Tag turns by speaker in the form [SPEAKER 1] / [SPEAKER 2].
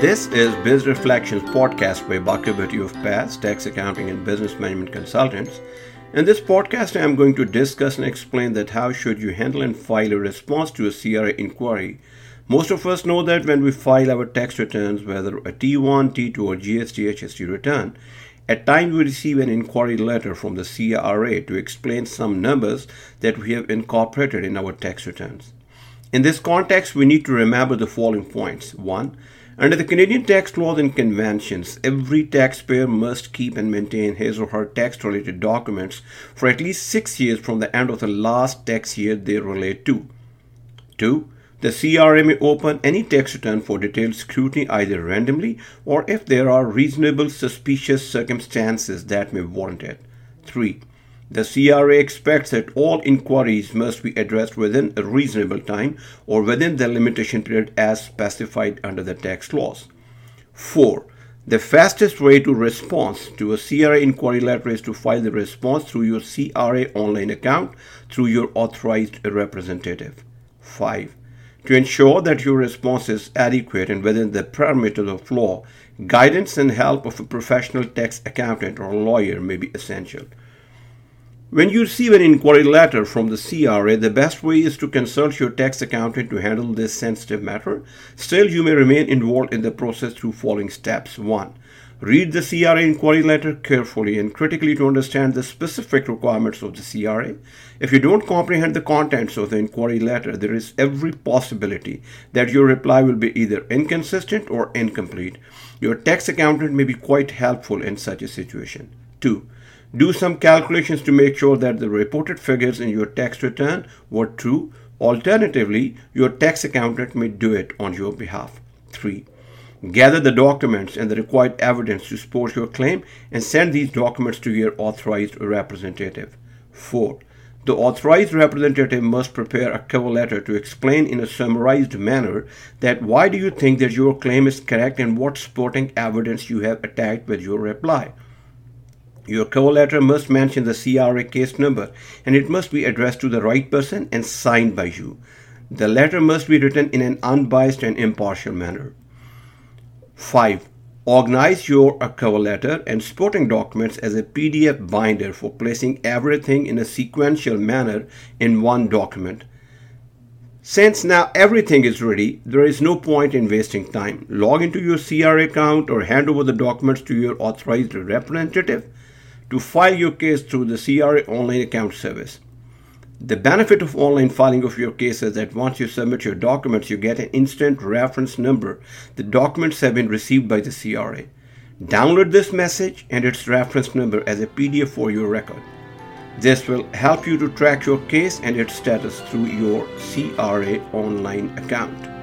[SPEAKER 1] This is Biz Reflections podcast by Bakabati of PAS, Tax Accounting and Business Management Consultants. In this podcast, I am going to discuss and explain that how should you handle and file a response to a CRA inquiry. Most of us know that when we file our tax returns, whether a T1, T2, or GST, HST return, at times we receive an inquiry letter from the CRA to explain some numbers that we have incorporated in our tax returns. In this context, we need to remember the following points. One, under the Canadian tax laws and conventions, every taxpayer must keep and maintain his or her tax related documents for at least six years from the end of the last tax year they relate to. Two, the CRA may open any tax return for detailed scrutiny either randomly or if there are reasonable suspicious circumstances that may warrant it. 3. The CRA expects that all inquiries must be addressed within a reasonable time or within the limitation period as specified under the tax laws. 4. The fastest way to respond to a CRA inquiry letter is to file the response through your CRA online account through your authorized representative. 5. To ensure that your response is adequate and within the parameters of law, guidance and help of a professional tax accountant or lawyer may be essential. When you receive an inquiry letter from the CRA, the best way is to consult your tax accountant to handle this sensitive matter. Still, you may remain involved in the process through following steps. 1. Read the CRA inquiry letter carefully and critically to understand the specific requirements of the CRA. If you don't comprehend the contents of the inquiry letter, there is every possibility that your reply will be either inconsistent or incomplete. Your tax accountant may be quite helpful in such a situation. 2. Do some calculations to make sure that the reported figures in your tax return were true. Alternatively, your tax accountant may do it on your behalf. 3. Gather the documents and the required evidence to support your claim and send these documents to your authorized representative. 4. The authorized representative must prepare a cover letter to explain in a summarized manner that why do you think that your claim is correct and what supporting evidence you have attached with your reply. Your cover letter must mention the CRA case number and it must be addressed to the right person and signed by you. The letter must be written in an unbiased and impartial manner. 5. Organize your cover letter and supporting documents as a PDF binder for placing everything in a sequential manner in one document. Since now everything is ready, there is no point in wasting time. Log into your CRA account or hand over the documents to your authorized representative to file your case through the CRA online account service. The benefit of online filing of your case is that once you submit your documents, you get an instant reference number. The documents have been received by the CRA. Download this message and its reference number as a PDF for your record. This will help you to track your case and its status through your CRA online account.